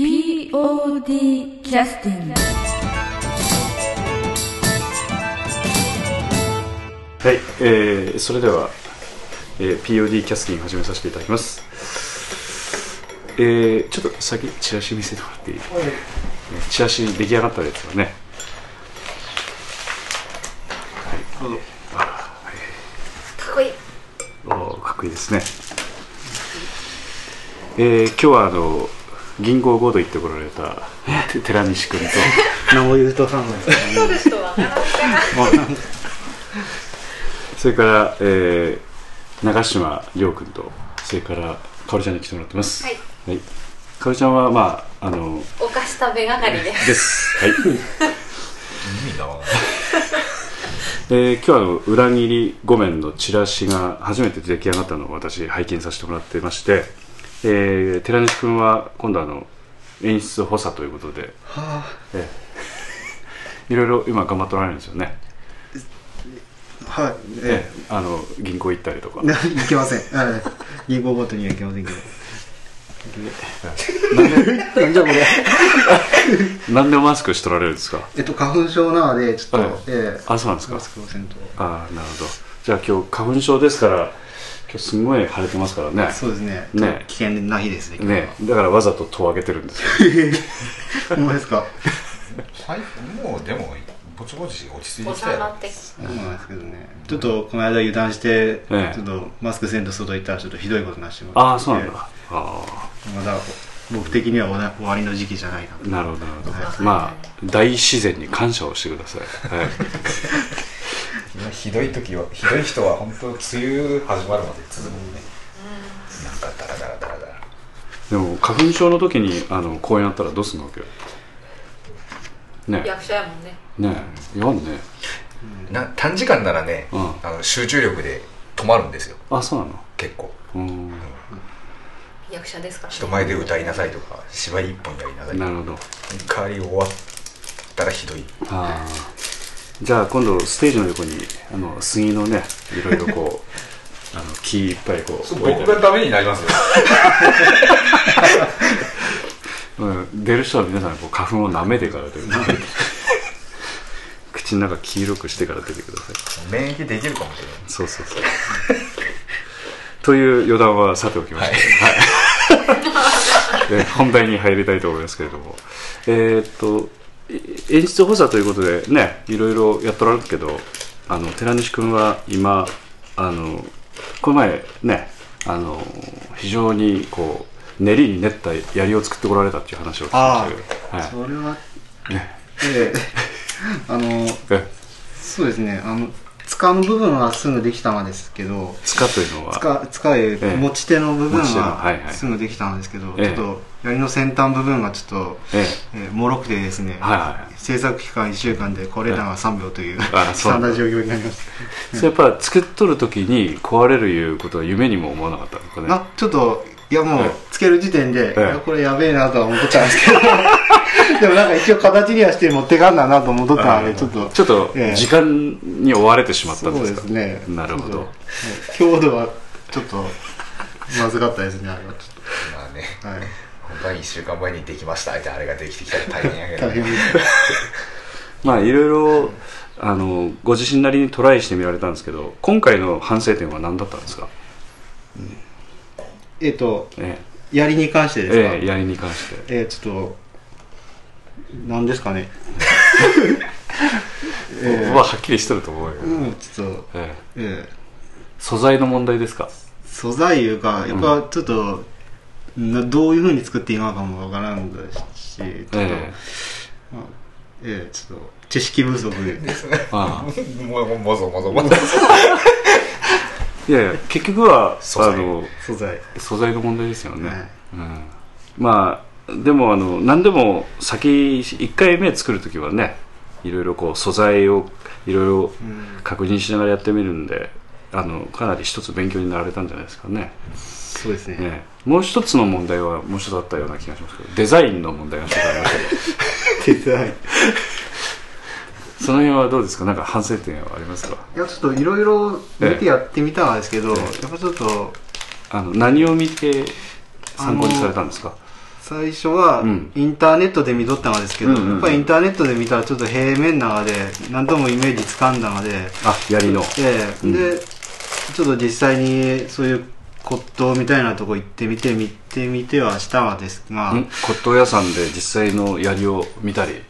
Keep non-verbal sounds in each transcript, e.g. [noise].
POD キャスティングはい、えー、それでは、えー、POD キャスティング始めさせていただきます。えー、ちょっと先チラシ見せてもらっていい、えーチラシ出来上がったやつをね。どうぞ。かっこいい。おーかっこいいですね。えー、今日はあの銀行合同行ってこられたて寺西君と。[laughs] 名古屋とファンです撮る人はなかなかそれから、えー、長島亮君とそれからかおりちゃんに来てもらってます。はい、はい、かおりちゃんはまああのお菓子食べ係でです。はい。意味がわかんない。[laughs] えー今日はあの裏切り5面のチラシが初めて出来上がったのを私拝見させてもらってまして、えー寺西君は今度あの演出補佐ということで、はえーいろいろ今頑張っておられるんですよね、あはい。ええ。ーあの銀行行ったりとか。えいけません。はい。銀行ごとにはいけませんけど。何でもマスクしとられるんですか？えっと花粉症なのでちょっと、はいええ。あそうなんですか。マスクをせんと。ああなるほど。じゃあ今日花粉症ですから今日すごい晴れてますからね。そうですね。ね。危険な日ですねね。だからわざと戸を開けてるんですよ。[laughs] ほんまですか？はいもうでもぼちぼち落ち着いてき収たよ。そうなんですけどね。ちょっとこの間油断して、ええ。ちょっとマスクせんと外行ったらちょっとひどいことになってしまってああそうなんだ、えあえまだ僕的には終わ終わりの時期じゃないななるほどなるほど、はい。まあ大自然に感謝をしてください、はい、今 [laughs] ひどい時はひどい人は本当梅雨始まるまで続くもん。ねなんかダラダラダラダラ。でも花粉症の時にあの公演やったらどうすんのわけね。役者やもんね。ね。やんね。な短時間ならね、うん。あの集中力で止まるんですよ。あそうなの？結構。うん。役者ですから、ね、人前で歌いなさいとか芝居一本やりなさいとか。なるほど。代わり終わったらひどい。ああじゃあ今度ステージの横にあの杉のねいろいろこう [laughs] あの木いっぱいこう置いてある。ダメになりますよ。[laughs] うん、出る人は皆さんこう花粉を舐めてから出る [laughs] 口の中黄色くしてから出てください。免疫できるかもしれない。そうそうそう。という余談はさておきまして、はい。で本題に入りたいと思いますけれども。えーっとえ演出補佐ということでねいろいろやっとられるけどあの寺西君は今あのこの前ねあの非常にこう練りに練った槍を作ってこられたっていう話を聞きましたけど、はい。それはね。ええあの [laughs] え。そうですねあの塚の部分はすぐできたんですけど塚というのは？塚塚へえ持ち手の部分はすぐできたんですけど、ええ。ちょっと槍の先端部分がちょっと、ええ。ー、もろくてですね、はいはい制作期間1週間でこれらが3秒という、あス [laughs] そうなんだ。タンダード状況になりましえそれやっぱ作っとる時に壊れるいうことは夢にも思わなかったんですかね？ちょっといやもうええつける時点で、ええいやこれやべえなとは思ってたんですけど。[laughs] でもなんか一応形にはして持ってかんだなと思っとったのでちょっとちょっとええ。時間に追われてしまったそうんでかですすね。なるほど。強度はちょっとまずかったですねあれはちまあね。ょっとはい。本当は1週間前にできましたってあれができてきたら大変やけど。[laughs] まあいろいろあのご自身なりにトライしてみられたんですけど今回の反省点は何だったんですか？えっとえ槍に関してえですか、ええ槍に関して。えー、ちょっと何ですかね？[laughs] ええ。まあはっきりしてると思うよ、うんちょっとええ。ええ。素材の問題ですか？素材いうかやっぱちょっと、などういうふうに作っていいのかもわからんだしちょっと、えまあええちょっと知識不足で。ああ。[laughs] もももぞもぞもぞいやいや結局は素材。あの素材。素材の問題ですよね、はい。うん、まあでもあの何でも先1回目作る時はねいろいろこう素材をいろいろうん。確認しながらやってみるんであのかなり一つ勉強になられたんじゃないですかね。そうですね。ね。もう一つの問題はもう一つあったような気がしますけどデザインの問題が一つありました [laughs] デザインその辺はどうですか？なんか反省点はありますか？いやちょっといろいろ見てやってみたんですけど、ええ。やっぱちょっとあの何を見て参考にされたんですか、最初はうん。インターネットで見とったのですけど、うんうんうん。やっぱりインターネットで見たらちょっと平面なので何ともイメージつかんだので、あ槍の。ええ。うん。でちょっと実際にそういう骨董みたいなとこ行ってみて見てみてはしたのですが、ん？骨董屋さんで実際の槍を見たり？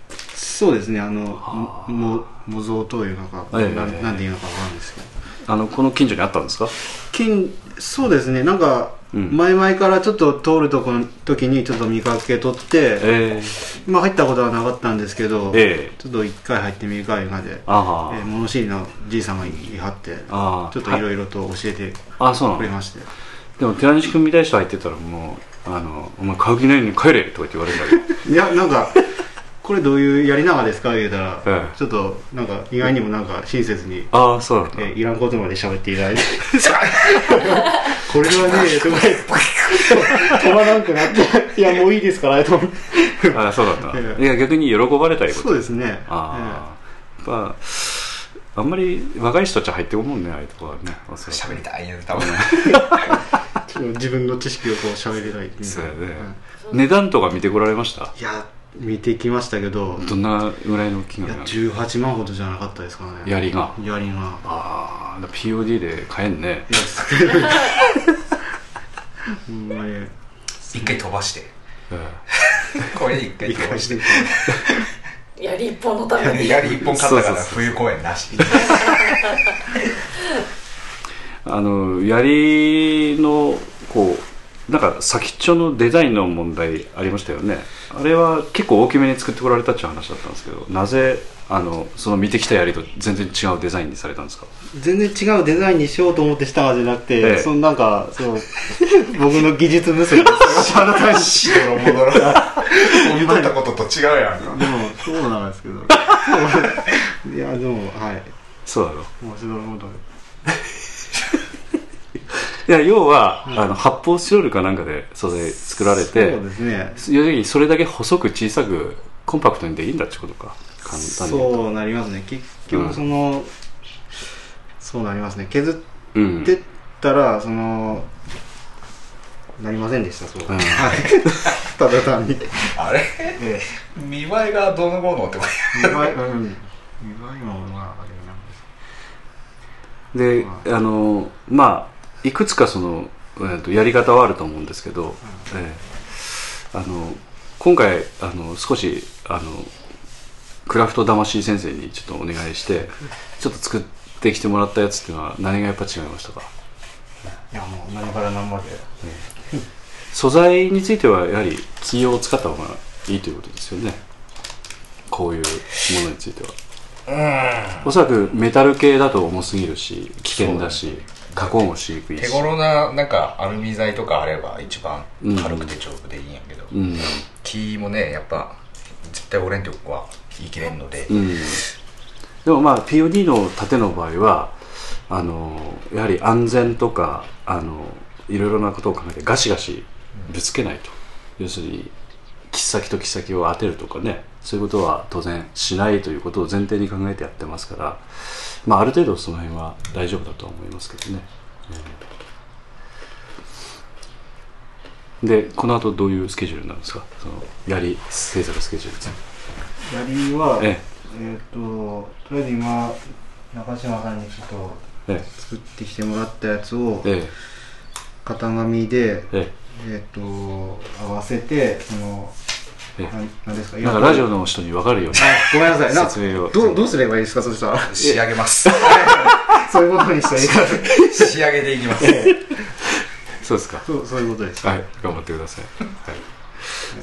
そうですねあのはあ。も模造というのか、ええ。なんなんていうのかわかんないですけど。あのこの近所にあったんですか？金そうですねなんかうん。前々からちょっと通るとこの時にちょっと見かけとって、えまあ入ったことはなかったんですけど、ええ。ちょっと一回入ってみるかいうので、あえー物知りのじいさんがいはってちょっといろいろと教えてあそうなの？くれまして、でも寺西君みたいな人入ってたらもうあのお前買う気ないのに帰れとか言って言われるんだけどいやなんかこれどういうやりながですか？言うたら、ええ。ちょっとなんか意外にもなんか親切に、ああそうなんだ、えーいらんことまで喋っていただいて。[laughs] これはねとか言って止まらんくなっていやもういいですからと思って。ああそうなんだ、ええ。いや逆に喜ばれたいことそうですね。ああ、やっぱあんまり若い人たち入ってこんもんねああいうとこはね。おそらく喋りたいね多分。え [laughs] えちょっと自分の知識をこう喋りたいっていうそうやね。うん値段とか見てこられました？いや見てきましたけどどんなぐらいの金いや額なの？18万ほどじゃなかったですかね。槍が。槍が。ああ POD で買えんね。いやほんまに。一回飛ばして。えこれで一回一回飛ばして槍一本のために。[laughs] やり一本買ったから冬公演なし。え [laughs] あの槍のこうなんか先っちょのデザインの問題ありましたよね。あれは結構大きめに作ってこられたっていう話だったんですけどなぜあのその見てきた槍と全然違うデザインにされたんですか？全然違うデザインにしようと思ってしたわけじゃなくて、ええ。そのなんかそう僕の技術不足。ですよあなたにしどろもどろ言ってたことと違うやんか。でもそうなんですけど。[laughs] いやでもはい。そうだろもうしどろもどろいや要は、あの発泡スチロールかなんかで素材作られてそうですね。要するにそれだけ細く小さくコンパクトにでいいんだってことか。簡単にそうなりますね。結局その、そうなりますね。削うんってったら、そのなりませんでしたそう、うん。はい。[laughs] ただ単に。あれ？え見栄えがどうのこうのってこえ見栄えうん。見栄えもまああれなんですであのまあいくつかその、えーとやり方はあると思うんですけど、ええあの今回あの少しあのクラフト魂先生にちょっとお願いしてちょっと作ってきてもらったやつっていうのは何がやっぱ違いましたか？いやもう何から何まで。素材についてはやはり木を使った方がいいということですよね。こういうものについては。おそらくメタル系だと重すぎるし危険だし加工もしにくいし。手頃ななんかアルミ材とかあれば一番軽くて丈夫でいいんやけど、うん。木もねやっぱ絶対折れんとこは言い切れんので、うん。でもまあ POD の盾の場合はあのやはり安全とかあのいろいろなことを考えてガシガシぶつけないと、要するに切っ先と切っ先を当てるとかね。そういうことは当然しないということを前提に考えてやってますから、まあ、ある程度その辺は大丈夫だとは思いますけどね、うん。でこの後どういうスケジュールなんですか？その槍製作スケジュールです槍はええ。っ、ととりあえず今中島さんにちょっとええ。作ってきてもらったやつをええ。型紙でええ。っ、と合わせてそのええ。なんなんですか？なんかラジオの人に分かるようにあごめんなさい。な説明を。どうどうすればいいですか？そしたら。仕上げます。[laughs] そういうことにしたらいいか仕上げていきます。そうですか。そうそういうことです。はい。頑張ってください、は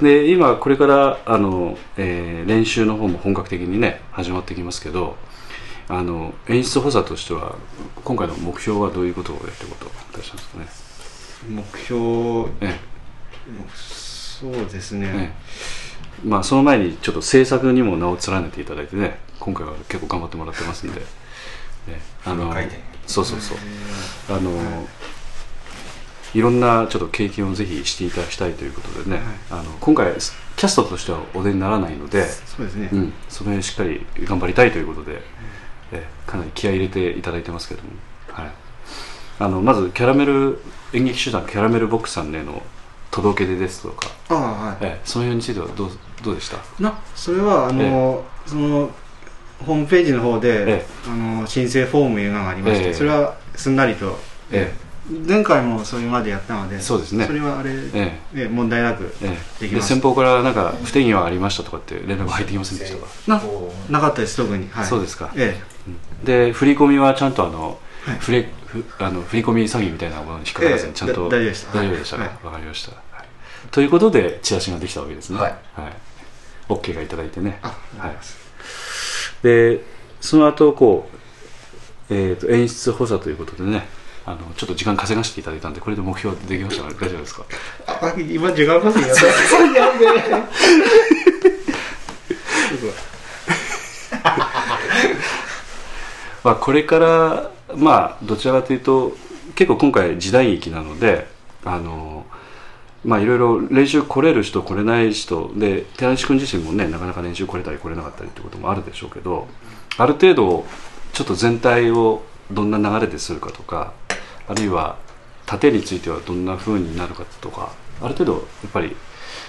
い、で今これからあの、えー練習の方も本格的にね始まってきますけどあの演出補佐としては今回の目標はどういうことをやっていこうといたしますかね？目標。えそうですええね、えまあその前にちょっと制作にも名を連ねていただいてね今回は結構頑張ってもらってますんで、ね、あのそうそうそう。あの、いろんなちょっと経験をぜひしていただきたいということでね、あの今回キャストとしてはお出にならないので、そうですね、うん、その辺しっかり頑張りたいということで、えかなり気合い入れていただいてますけども、はい、あのまずキャラメル演劇集団キャラメルボックスさんへの届け出ですとか、ああはい。ええその辺についてはどうどうでした？なそれはあの、そのホームページの方で、えあの申請フォームいうのがありまして、ええ。それはすんなりと、え前回もそれまでやったのでそうですね。それはあれ、ええ。え問題なくええ。できます。で先方からなんか不手際ありましたとかって連絡入ってきませんでしたか、ななかったです特に、はい、そうですか。えで振り込みはちゃんとあの、はい。振りふあの振り込み詐欺みたいなものに引っかからずにええちゃんと、だ大丈夫でした。大丈夫でしたか？はい。わ、かりました、はい。ということでチラシができたわけですね。はい、はい、OK がいただいてね。はい、でその後こう、えー、と演出補佐ということでねあのちょっと時間稼がせていただいたんでこれで目標できましたか？大丈夫ですか？あ今時間稼ぎやったまあ、これから、まあ、どちらかというと結構今回時代劇なのであの、まあ、いろいろ練習来れる人来れない人で寺西君自身もねなかなか練習来れたり来れなかったりってこともあるでしょうけどある程度ちょっと全体をどんな流れでするかとかあるいは縦についてはどんな風になるかとかある程度やっぱり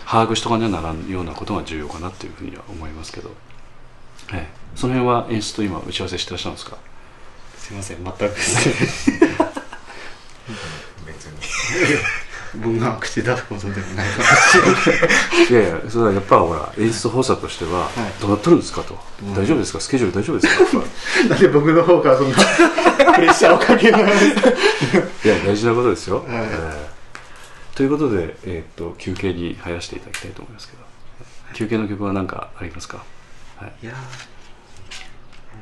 把握しとかにはならんようなことが重要かなっていうふうには思いますけど、ええ、その辺は演出と今打ち合わせしてらっしゃるんですか？すいません全く [laughs] 別に僕が口出すことでもないかいやいやそれはやっぱほら演出補佐としては、い。どうなってるんですかと、大丈夫ですか？スケジュール大丈夫ですか？[laughs] なんで僕の方からそんな [laughs] プレッシャーをかけない [laughs] いや大事なことですよ、はい。えー。ということで、えー、と休憩に入らせていただきたいと思いますけど。休憩の曲は何かありますか、はい、いやー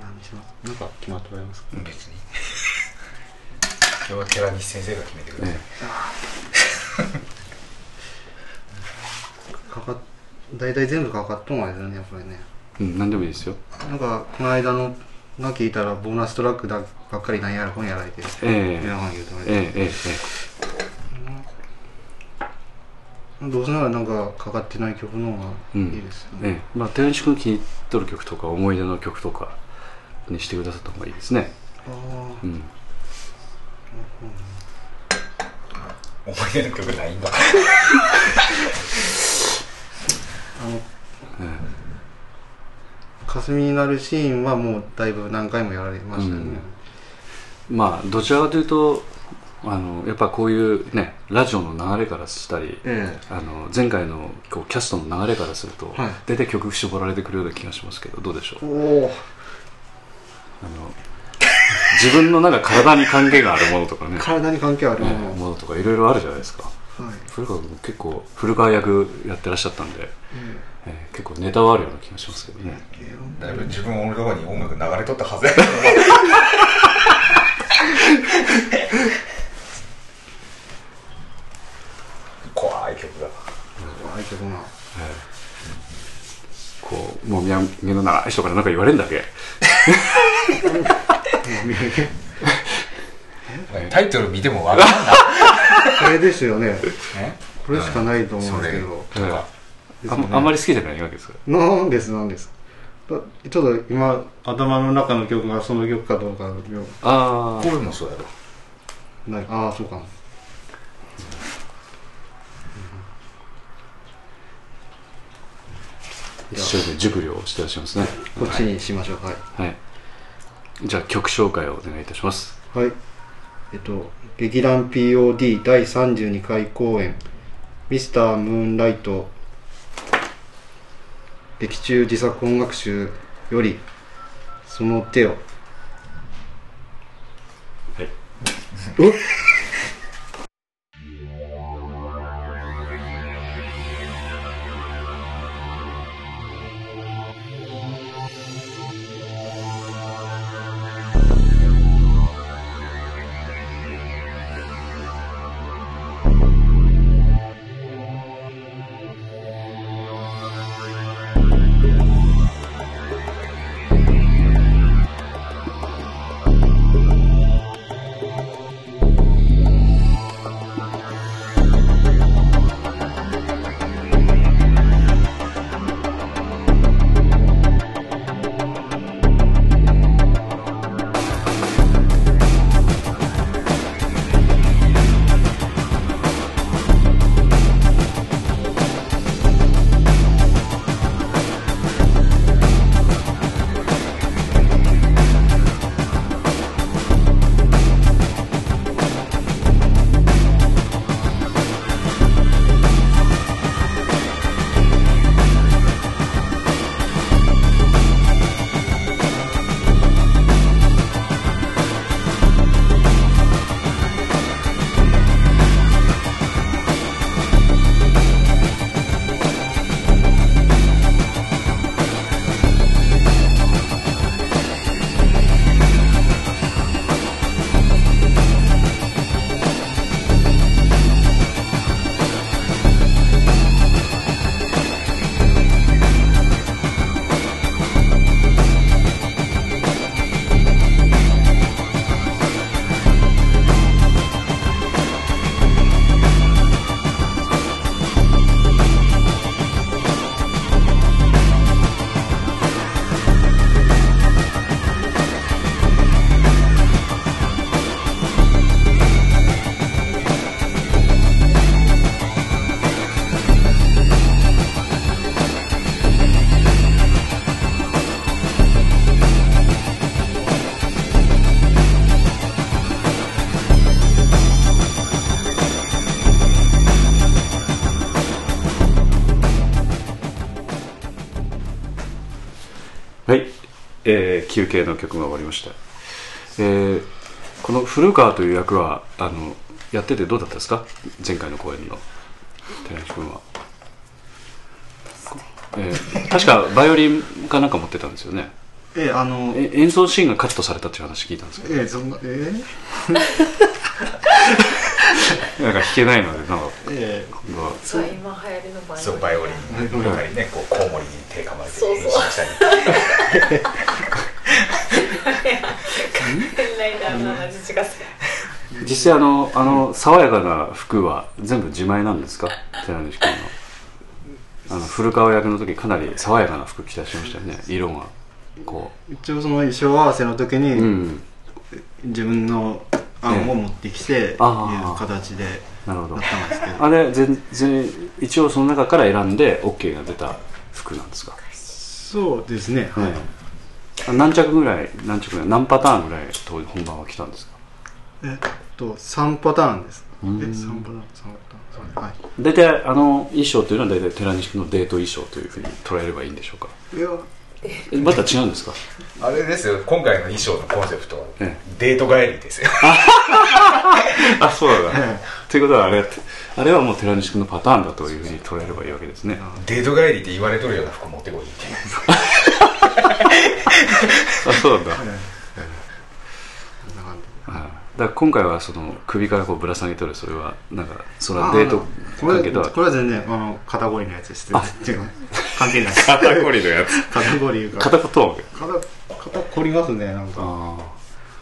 何しますなんか決まっておられますか？別に今日は寺西先生が決めてください、ね。かかっ大体全部かかっとんわですよねやっぱりね。うん、何でもいいですよ。なんかこの間のが聞いたらボーナストラックだばっかりなんやらこんやら言ってええ。皆さん言うてました。ええええどうせならなんかかかってない曲の方がいいですよね、ええええ。まあ寺西君気に入っとる曲とか思い出の曲とかにしてくださった方がいいですね。あうん思い出の曲ないんだ。あのえ霞になるシーンはもうだいぶ何回もやられましたよね、えまあどちらかというとあのやっぱこういうねラジオの流れからしたり、えあの前回のこうキャストの流れからすると、はい。大体曲絞られてくるような気がしますけどどうでしょう？おあの自分のなんか体に関係があるものとかね。体に関係あるもの、ものとかいろいろあるじゃないですか。はい。古川君も結構古川役やってらっしゃったんで、えー結構ネタはあるような気がしますけどね、だいぶ自分のところに音楽流れとったはずや怖い曲があい曲がこうもう宮目の長い人から何か言われるんだけ？[laughs] [laughs] タイトル見てもわかんない。[laughs] これですよね。え？これしかないと思うんですけど、それとかあんあんまり好きじゃないわけですか？なんですなんです。だちょっと今頭の中の曲がその曲かどうかよあこれもそうやろ。ない。ああそうか一生懸命熟慮をしてらっしゃいますね。こっちにしましょう。はい。はいじゃあ曲紹介をお願いいたします。はい。えっと劇団 POD 第32回公演「ミスタームーンライト」劇中自作音楽集より「その手を」はい。お「はい、えー休憩の曲が終わりました、えーこの古川という役はあのやっててどうだったですか？前回の公演の。寺西君は、えー確かバイオリンかなんか持ってたんですよね。ええあのええ演奏シーンがカットされたっていう話聞いたんですけど。えそんなえ [laughs] なんか弾けないのでなんか。ええ。うわそう今流行りのバイオリン。そうバイオリン。とかにねこうコウモリに手噛まれて変身したり実際あのあの爽やかな服は全部自前なんですか？寺西君の。あの古川役の時かなり爽やかな服着てらっしましたよね。色がこ一応その衣装合わせの時に、ううん。自分の案を持ってきて、いう形でなるほど。なったんですけど。あれ全然一応その中から選んで OK が出た服なんですか、そうですね。はい、ねあ何着ぐらい何着ぐらい何パターンぐらい当本番は来たんですか？えっと3パターンです。えうん。3パターン3パターンはい。大体あの衣装というのは大体寺西君のデート衣装というふうに捉えればいいんでしょうか？いやえまた違うんですか？あれですよ。今回の衣装のコンセプトはえデート帰りですよ。[laughs] あそうなんだ。えということはあれあれはもう寺西君のパターンだというふうに捉えればいいわけですね。デート帰りって言われとるような服持ってこいって。い [laughs] うあそうなんだ、こんな感じ。はいだから今回はその首からこうぶら下げとるそれはなんかそれはあデートこれ関係とは？これは全然あの肩こりのやつです関係ない肩こりのやつ。肩こりいうか。肩こと肩肩こりますねなんか。あ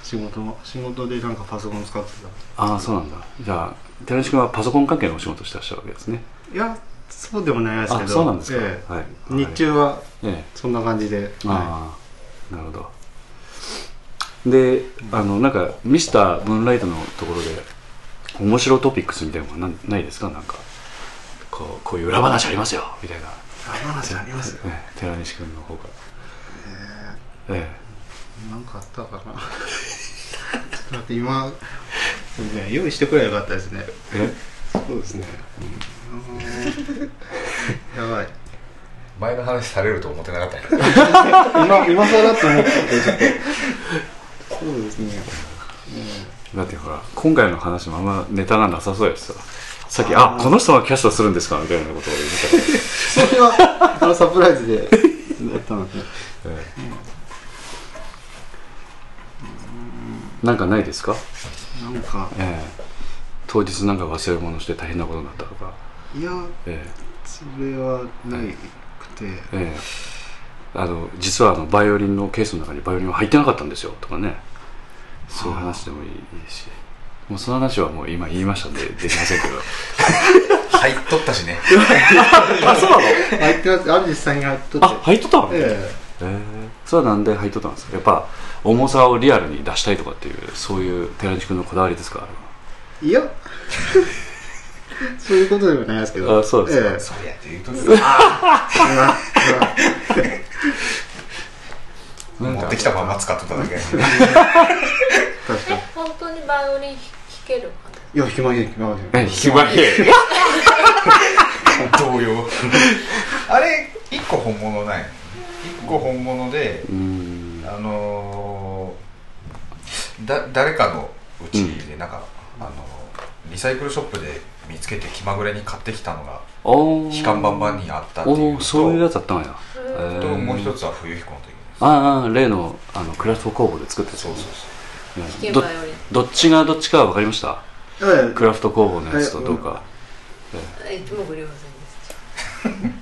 仕事仕事でなんかパソコン使ってあああそうなんだ。じゃあ寺西君はパソコン関係のお仕事してらっしゃるわけですね。たいやそうでもないですけあどそうなんですか、ええ。はい。日中はええ。そんな感じで、はああなるほどであのなんかミスタームーンライトのところで面白トピックスみたいなのがなないですか？なんかこうこういう裏話ありますよ！みたいな、い、あ話ありますええ寺西君の方からえ。なんかあったかな？ちょっと待って今用意してくればよかったですね。え？えそうですね。うん。やばい。前の話されると思ってなかった [laughs] 今今更と思ってちょっとそうですね。だってほら今回の話もあんまネタがなさそうやしさ。さっき「あこの人がキャストするんですか」みたいなことを言ってた。それはあのサプライズでやったんで。なんかないですか、なんか。ええ。当日なんか忘れ物して大変なことになったとか、いやえそれはなくて、え。ええ。あの実はあのバイオリンのケースの中にバイオリンは入ってなかったんですよ。とかねそういう話でもいいし。もうその話はもう今言いましたんでできませんけど。[laughs] 入っとったしね。[laughs] あそうなの？入ってます。あれ実際に入っとって。あ入っとったの？ええ。えそれはなんで入っとったんですかやっぱ重さをリアルに出したいとかっていうそういう寺西君のこだわりですか？いや。[laughs] そういうことではないですけど。あそうですか。ええ。そうやって言うとるな。んか持ってきたまま使っとっただけ確かえ本当にバイオリン弾けるかいや、暇げ、暇げ。え暇げ [laughs] 同様。[laughs] あれ一個本物ない。一個本物でうん。あのーだ誰かのうちでなんか、あのリサイクルショップで見つけて気まぐれに買ってきたのがお悲観バンバンにあったっていうとーそういうやつだったんや。えー。ともう一つは冬彦の時ああ例のあのクラフト工房で作ったやつそうそうそう。どっちがどっちかは分かりました？えクラフト工房のやつとどうか。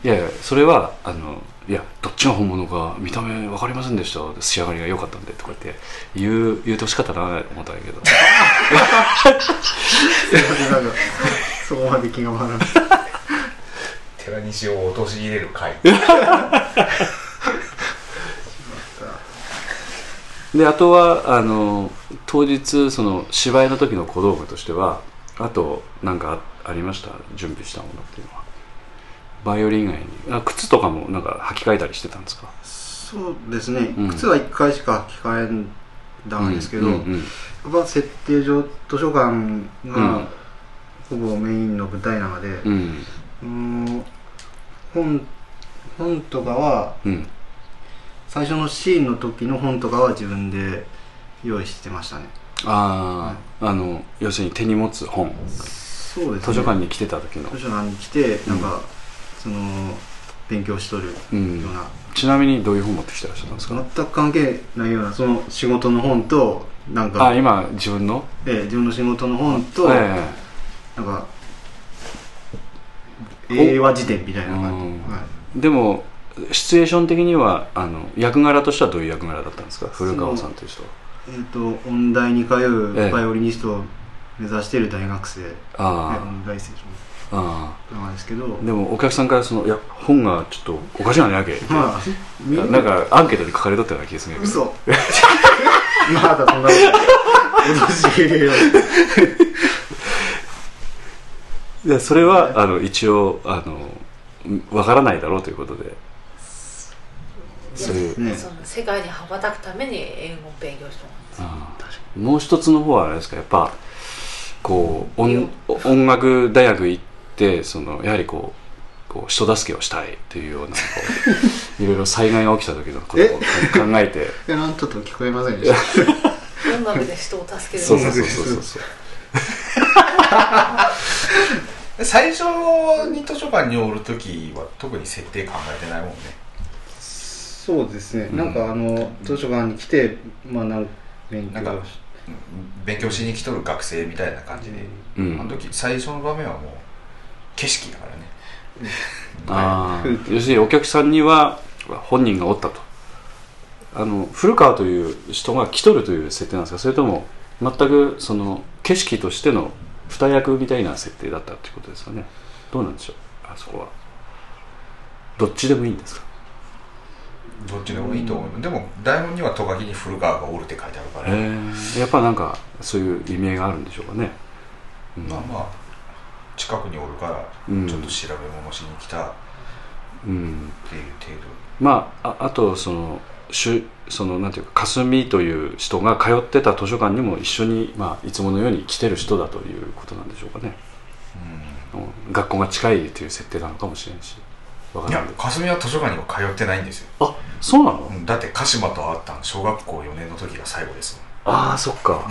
い。やいやそれはあのいやどっちが本物か見た目分かりませんでした。仕上がりが良かったんでとか言って言う言うてほしかったなと思ったんやけど。[laughs] そこまで気が回らない。[laughs] 寺西を陥れる会 [laughs] であとはあの当日その芝居の時の小道具としてはあと何かあありました？準備したものっていうのは。バイオリン以外に。あ靴とかもなんか履き替えたりしてたんですか？そうですね、うん。靴は1回しか履き替えんだんですけど、うんうんうん。やっぱ設定上図書館うん。がほぼメインの舞台なので、ううん。ーん、本本とかはうん最初のシーンの時の本とかは自分で用意してましたね。ああ、あの要するに手に持つ本。そうです図書館に来てた時の。図書館に来てなんか、その勉強しとるよううん。な、ちなみにどういう本持ってきてらっしゃったんですか、全く関係ないようなその仕事の本となんかあ今自分の？ええ自分の仕事の本と、えなんか英和辞典みたいな感じ、うん。はい。えでもシチュエーション的にはあの役柄としてはどういう役柄だったんですか？古川さんという人は。えっ、と音大に通うええ。バイオリニストを目指している大学生、ねあ音大生ああ。なんですけど。あでもお客さんからその「いや本がちょっとおかしいなねやけ」まあな。んかアンケートに書かれとったような気がするんやけど。嘘。[laughs] まだそんなこと [laughs] それはあの一応あのわからないだろうということでそういう。ね。その世界に羽ばたくために英語を勉強してます。ああもう一つの方はあれですか？やっぱこう音音楽大学行ってそのやはりこうこう人助けをしたいというようなこう [laughs] いろいろ災害が起きた時のことを考えて。[laughs] いやなんちょっと聞こえませんでした。音楽で人を助けるそう。そうそうそうそう。[laughs] 最初に図書館におる時は特に設定考えてないもんねそうですね、うん。なんかあの図書館に来てまあなん勉強。なんか勉強しに来とる学生みたいな感じで、うん。あの時最初の場面はもう景色だからね。[laughs] ああ [laughs] 要するにお客さんには本人がおったと。あの古川という人が来とるという設定なんですか？それとも全くその景色としての二役みたいな設定だったっていうことですかね？どうなんでしょう？あそこは。どっちでもいいんですか？どっちでもいいと思う、でも台本にはト書きに古川がおるって書いてあるから、やっぱなんかそういう意味合いがあるんでしょうかね、うん。まあまあ近くにおるからうん。ちょっと調べ物しに来たっうん。ていう程まあああとそのしゅそのなんていうか霞という人が通ってた図書館にも一緒に、まあ、いつものように来てる人だということなんでしょうかね、度、うん。学校が近いという設定なのかもしれないしい。や霞は図書館には通ってないんですよ。あそうなの、うんだって鹿島と会ったの小学校4年の時が最後ですああそっか、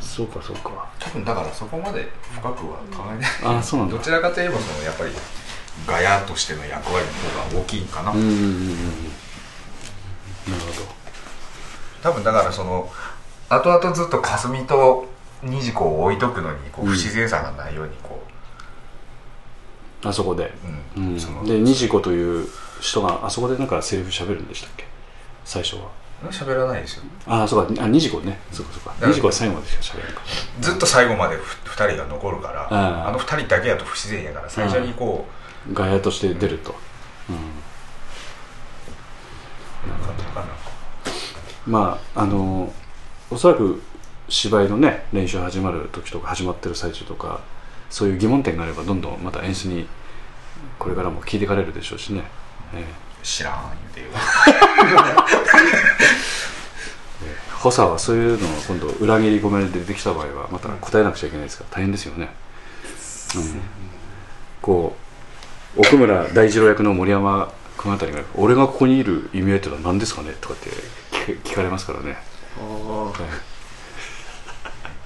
そうかそうか。多分だからそこまで深くは考えない。ああそうなんだ。どちらかといえばそのやっぱりガヤとしての役割の方が大きいかな、うんうんうんうんなるほ多分だからその後々ずっと霞と虹子を置いとくのにこううん。不自然さがないようにこどあそこで、う、うん、そので虹子という人があそこでなんかセリフ喋るんでしたっけ？最初は。喋らないですよ。ああそうか。あ虹子ね。そうかそう子は最後までしか喋らない。かずっと最後までふ2人が残るからあの2人だけやと不自然やから最初にこ外野として出ると、うん。うなんかどうかな。まああのおそらく芝居のね練習始まる時とか始まってる最中とかそういう疑問点があればどんどんまた演出にこれからも聞いていかれるでしょうしね、え知らん言うてえ補佐はそういうのを今度裏切り込めで出てきた場合はまた答えなくちゃいけないですから大変ですよね、うん、こう奥村大二郎役の森山君あたりが「俺がここにいる意味合いってのは何ですかね?」とかって聞聞かれますからね、あはい。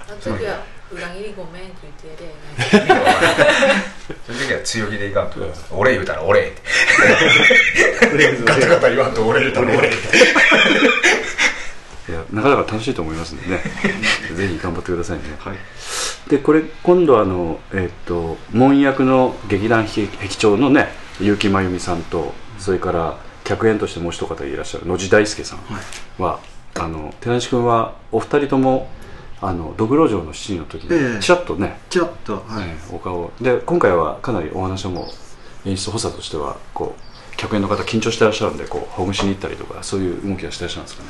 あは裏切りごめんって言ってやその時は強気でいかんと。俺言うたら俺って。ガタガタ言わんと俺言うたら俺って。いやなかなか楽しいと思いますんでね。ぜひ頑張ってくださいね。はい。でこれ今度あのえっと門役の劇団壁長のね結城真由美さんとそれから客演としてもう一方いらっしゃる野地大輔さんは、あの寺西君はお二人ともあのドクロ城の七人の時ええ。にちらっとね、ちょっとはい、ええお顔で今回はかなりお話も演出補佐としてはこう客演の方緊張してらっしゃるんでこうほぐしに行ったりとかそういう動きはしてらっしゃるんですかね？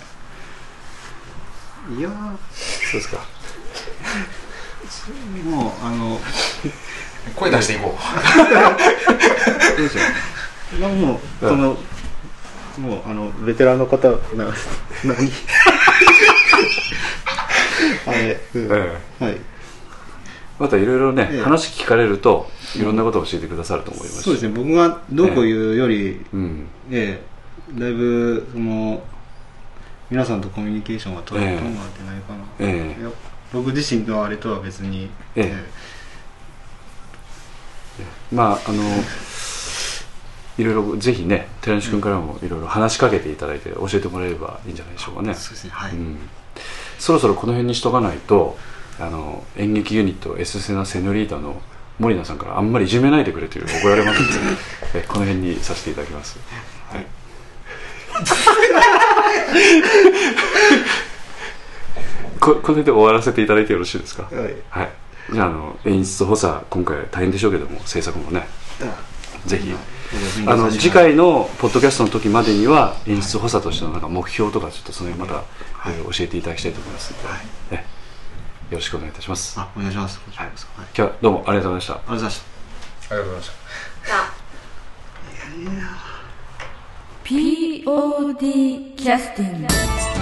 いやそうですか。ーもうあの声出していこどうしよ。うまあもうこの、もうあのベテランの方な何あれ、うん。ええ。はい。またいろいろね、ええ。話聞かれるといろんなことを教えてくださると思います。しそうですね。僕がどうこう言うより、うんええだいぶその皆さんとコミュニケーションが取れると思ってないかな、ええ。僕自身のあれとは別に、ええ。まああのいろいろぜひね寺西君からもいろいろ話しかけていただいて教えてもらえればいいんじゃないでしょうかね、そうですね。はい、うん、そろそろこの辺にしとかないとあの演劇ユニット S セナセノリータの森名さんからあんまりいじめないでくれという怒られますので [laughs] えこの辺にさせていただきます、はい、[laughs] ここの辺で終わらせていただいてよろしいですか？はい。はい、じゃああの演出補佐今回大変でしょうけども制作もね。ぜひあの次回のポッドキャストの時までには演出補佐としてのなんか目標とかちょっとその辺また、えー教えていただきたいと思います。ので、ねよろしくお願いいたします。あお願いします。はい、今日はどうもありがとうございました。ありがとうございました。ありがとうございました。さあ。POD キャスティング